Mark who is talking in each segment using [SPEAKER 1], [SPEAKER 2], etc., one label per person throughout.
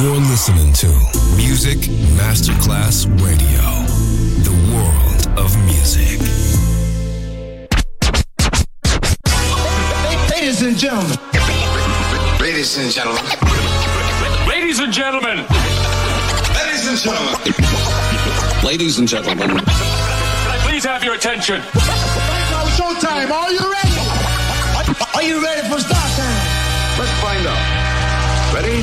[SPEAKER 1] You're listening to Music Masterclass Radio, the world of music.
[SPEAKER 2] Ladies and gentlemen.
[SPEAKER 3] Ladies and gentlemen.
[SPEAKER 4] Ladies and gentlemen.
[SPEAKER 3] Ladies and gentlemen.
[SPEAKER 5] Ladies and gentlemen.
[SPEAKER 4] Can I please have your attention?
[SPEAKER 2] Now showtime. Are you ready? Are you ready for start time?
[SPEAKER 3] Let's find out. Ready,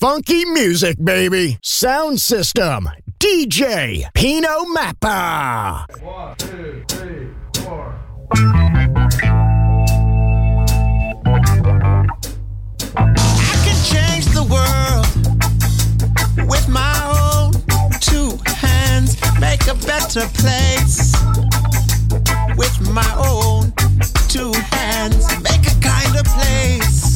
[SPEAKER 6] Funky music, baby. Sound system. DJ Pino Mappa.
[SPEAKER 7] One, two, three, four.
[SPEAKER 8] I can change the world with my own two hands, make a better place with my own two hands, make a kinder place.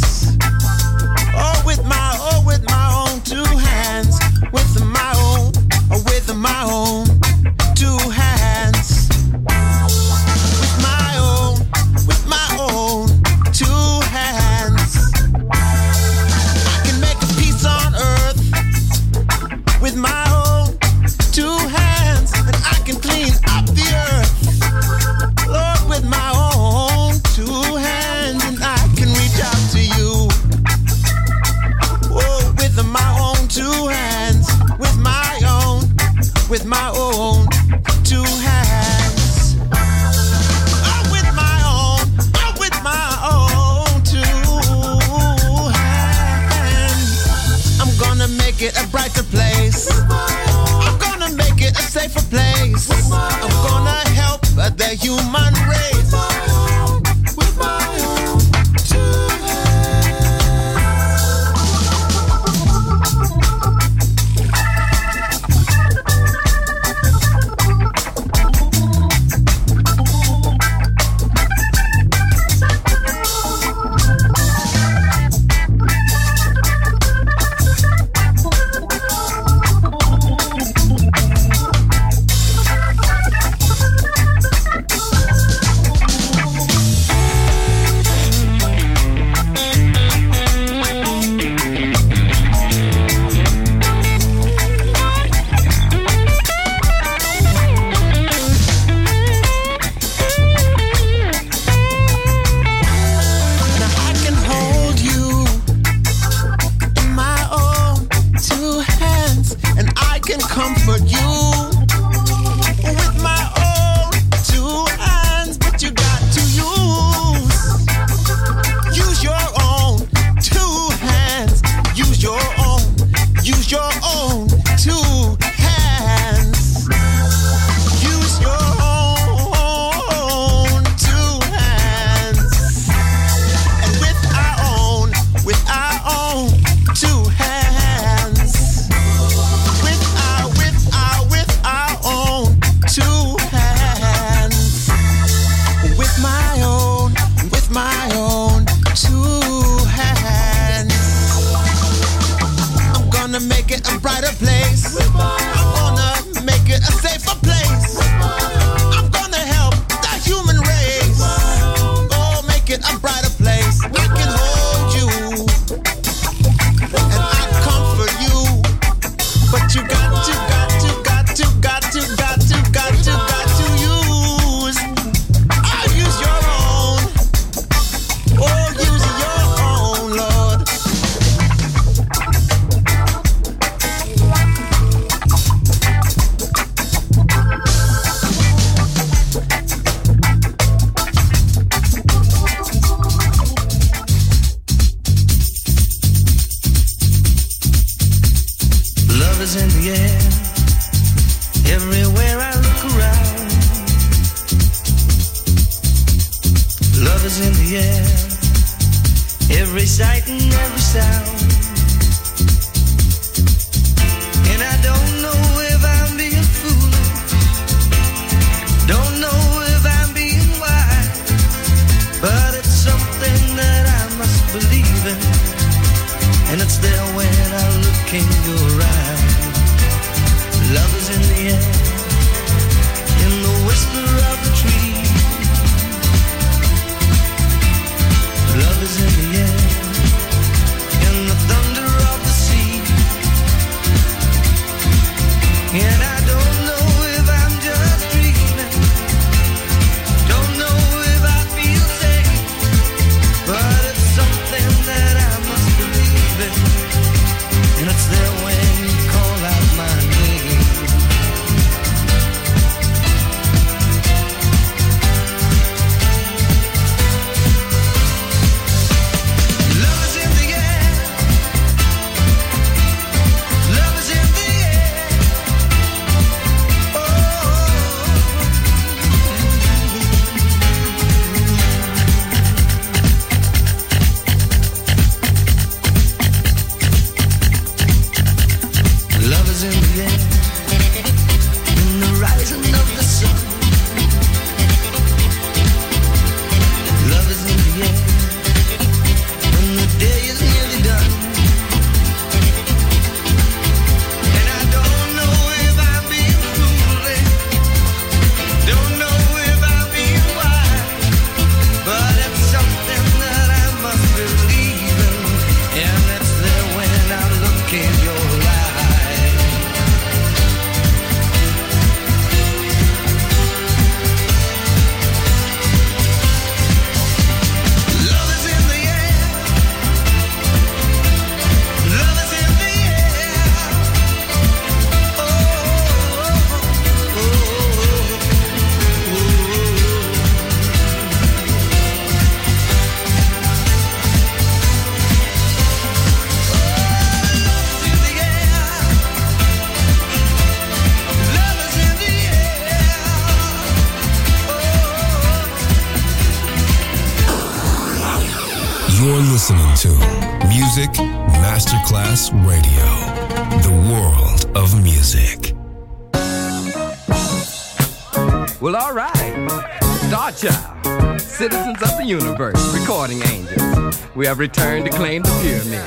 [SPEAKER 9] have returned to claim the pyramid.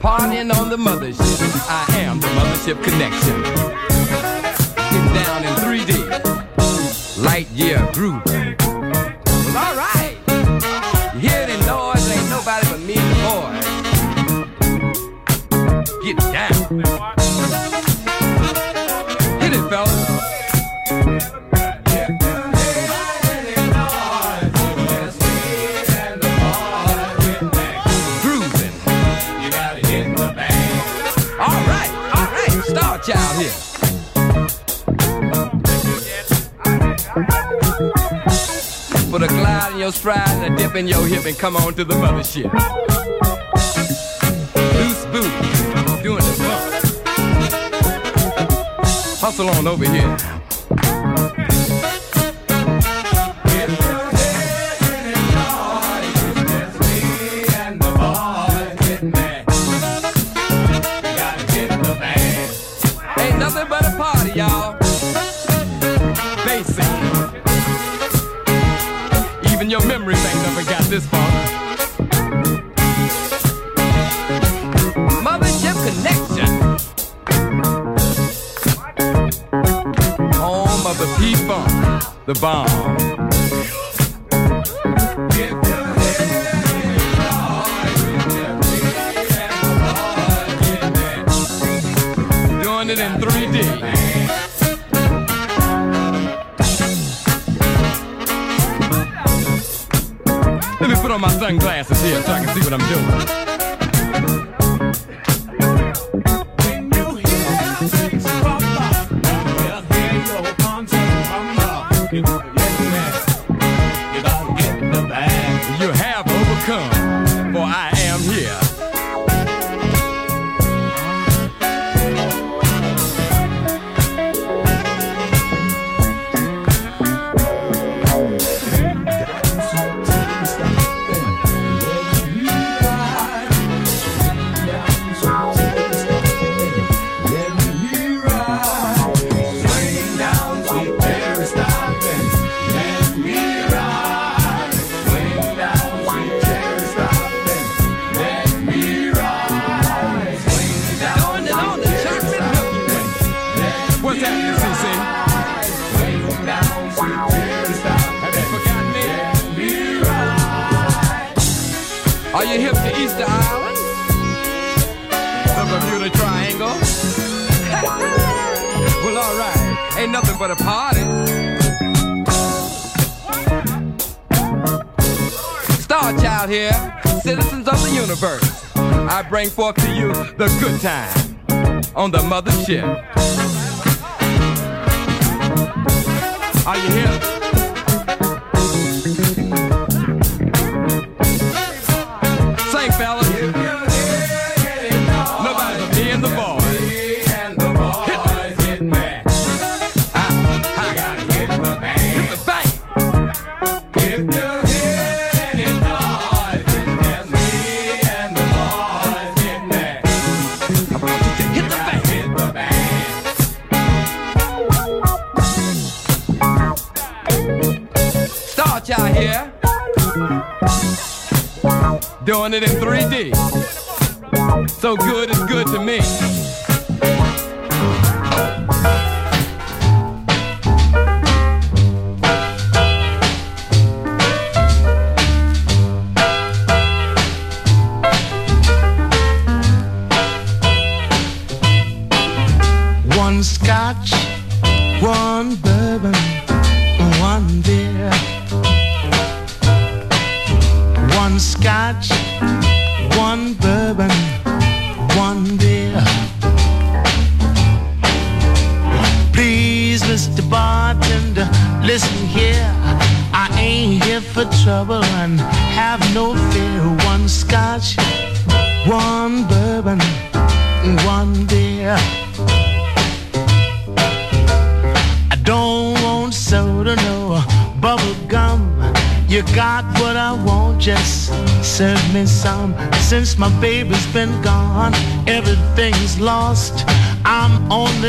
[SPEAKER 9] Partying on the mothership, I am the mothership connection. Get down in 3D, light year groove. your stride and a dip in your hip and come on to the mothership. Loose boots, doing the bump. Hustle on over here. this funk. Mothership Connection. Home of the people, the bomb. bring forth to you the good time on the mothership. So good is good to me.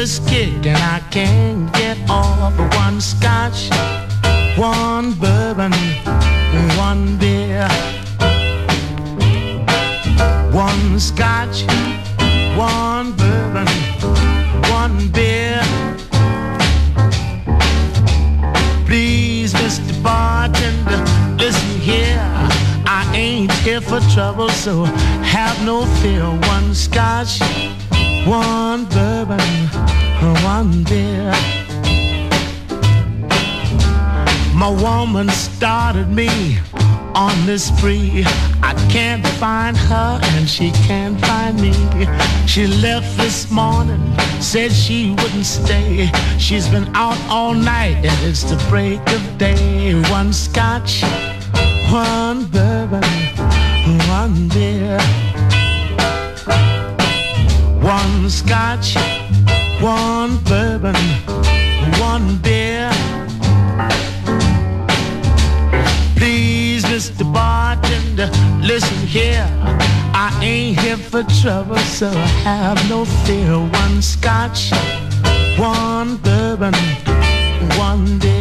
[SPEAKER 10] This kick and I can't get off. One scotch, one bourbon, one beer. One scotch, one bourbon, one beer. Please, Mr. Bartender, listen here. I ain't here for trouble, so have no fear. One scotch, one bourbon, one beer. My woman started me on this spree. I can't find her and she can't find me. She left this morning, said she wouldn't stay. She's been out all night and it's the break of day. One scotch, one bourbon, one beer. One scotch, one bourbon, one beer. Please, Mr. Bartender, listen here. I ain't here for trouble, so I have no fear. One scotch, one bourbon, one beer.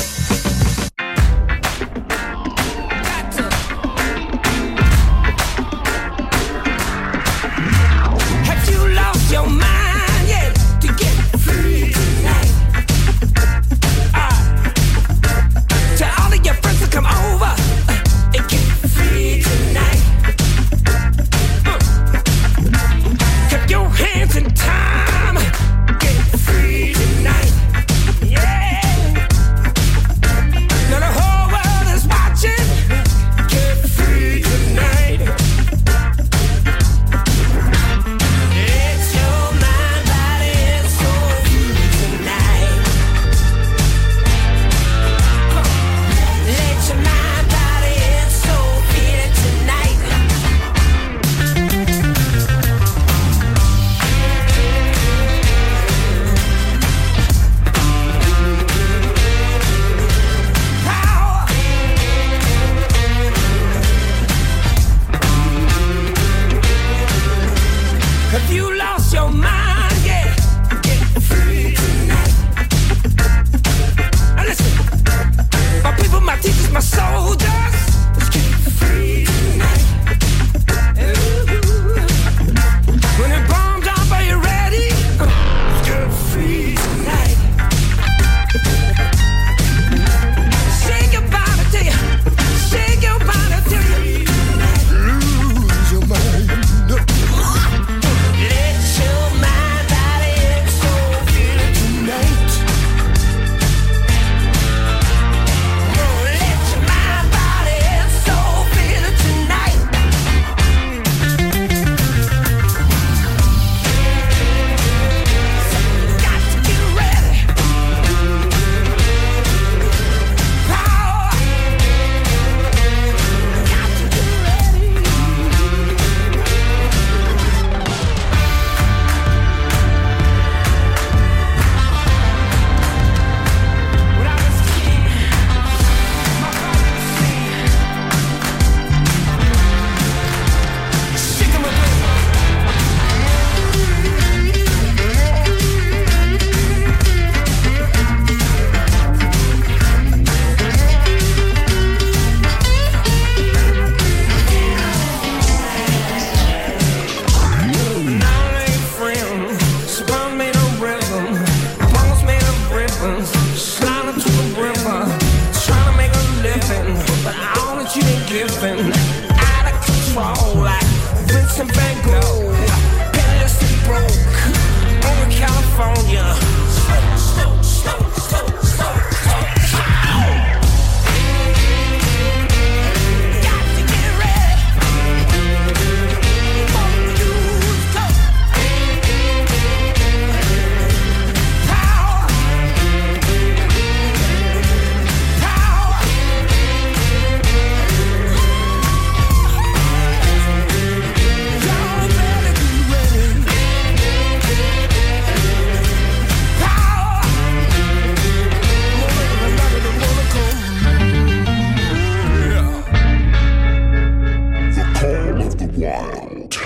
[SPEAKER 11] wild.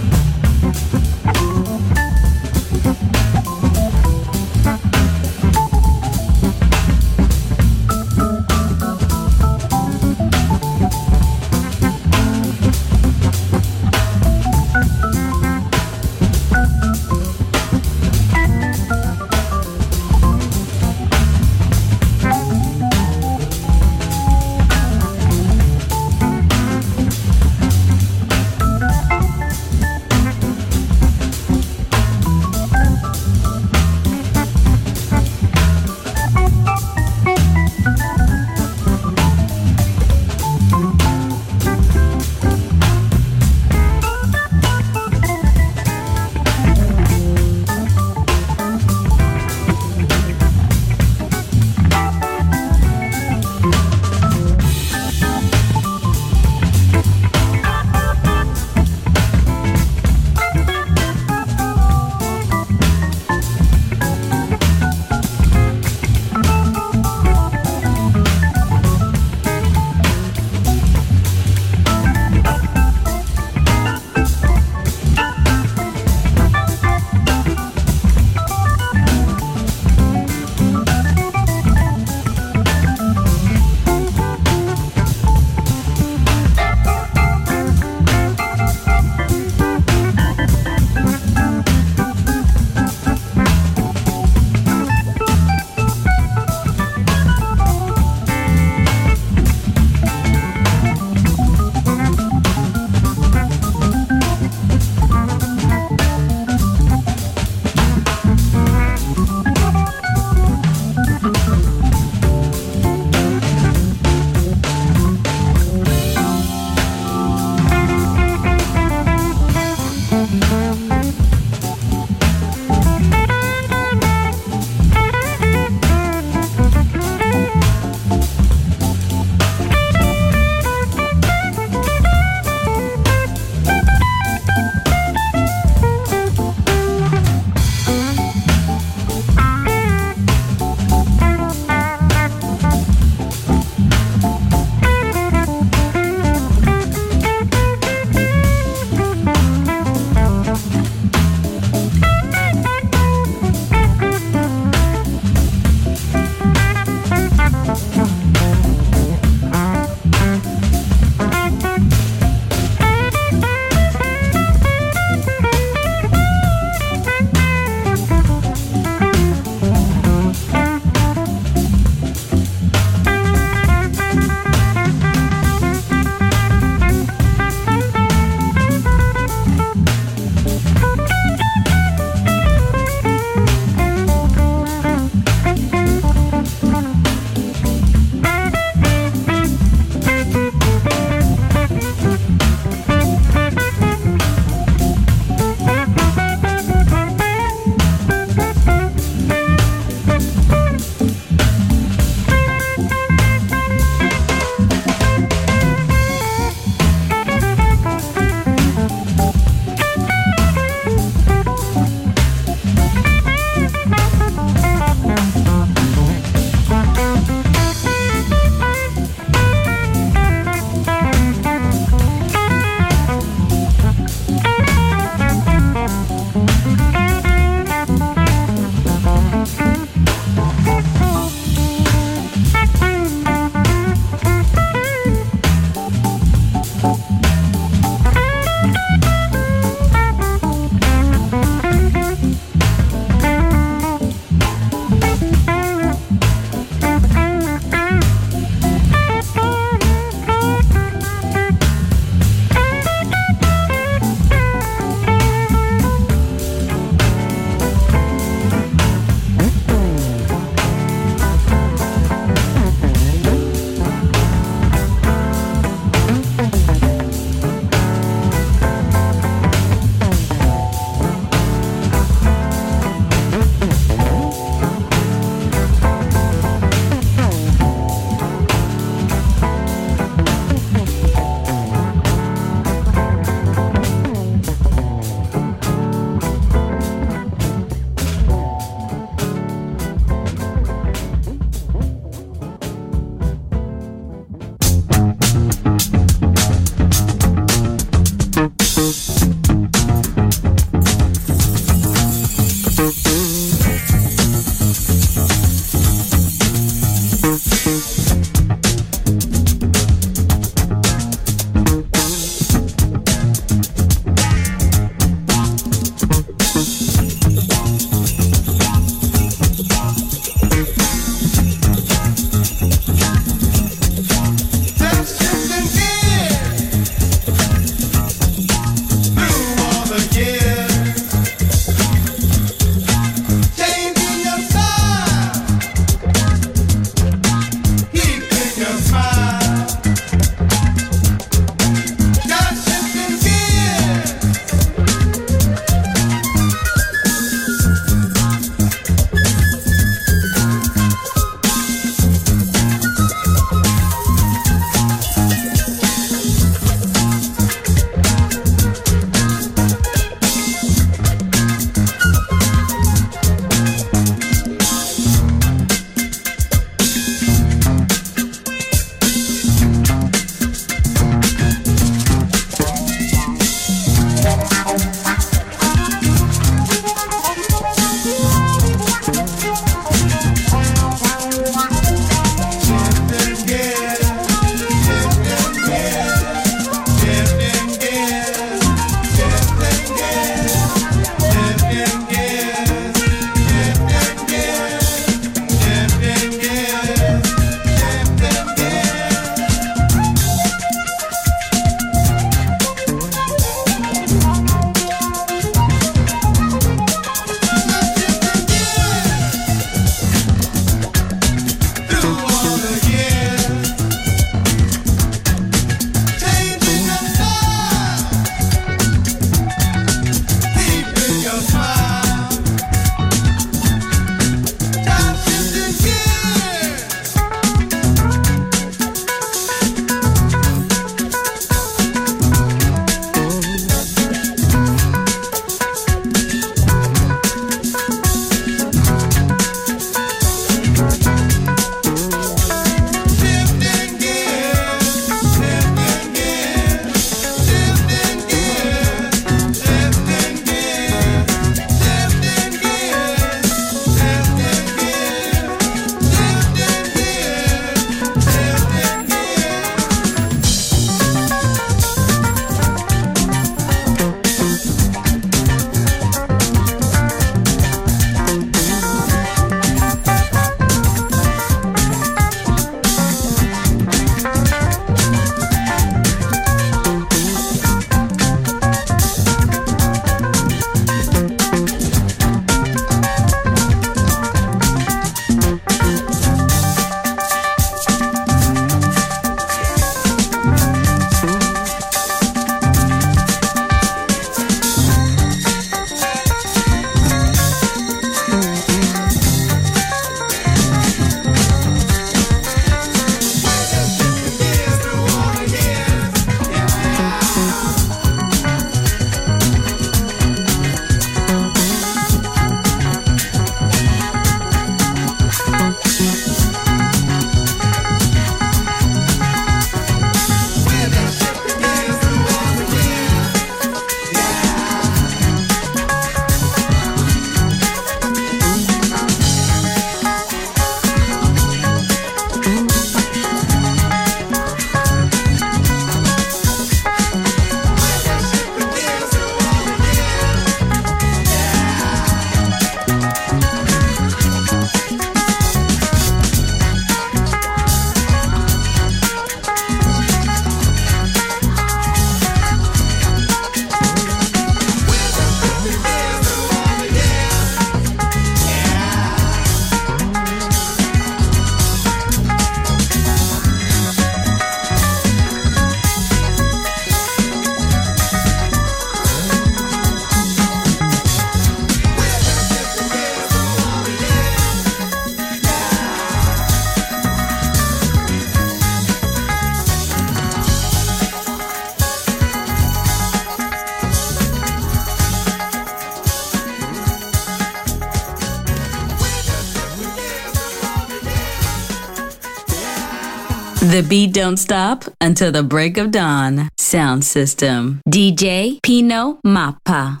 [SPEAKER 11] The
[SPEAKER 12] beat don't stop until the break of dawn. Sound system. DJ Pino Mappa.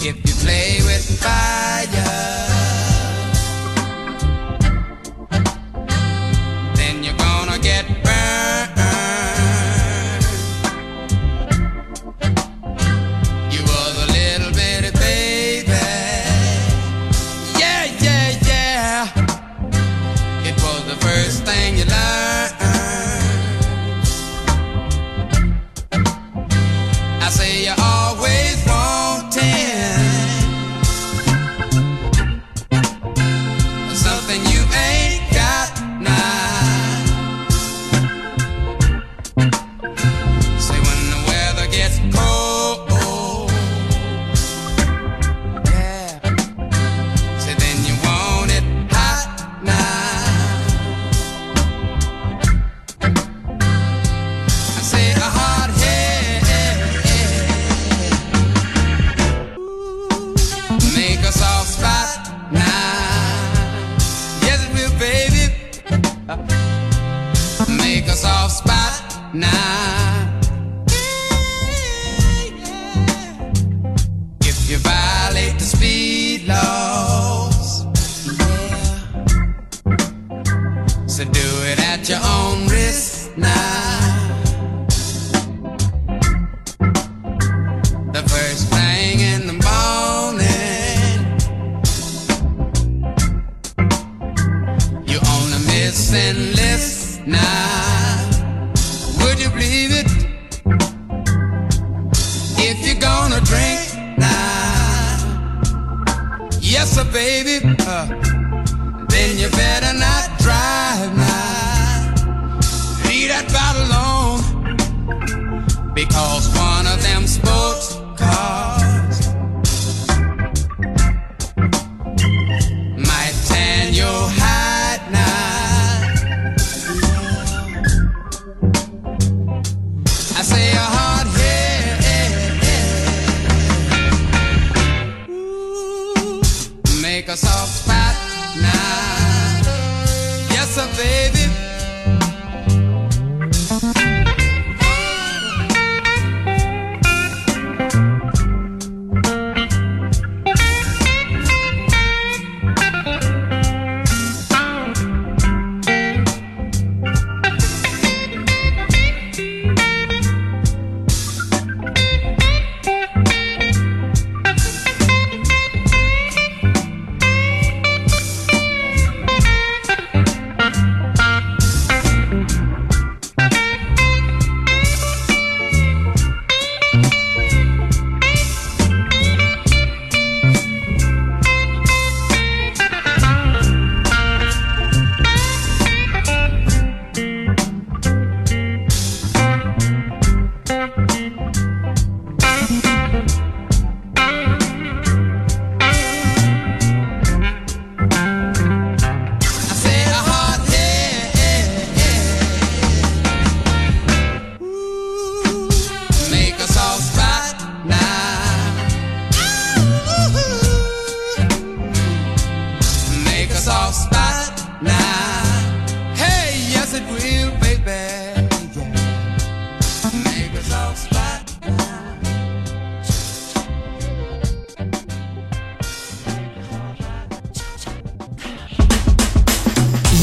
[SPEAKER 13] If you play with fire. get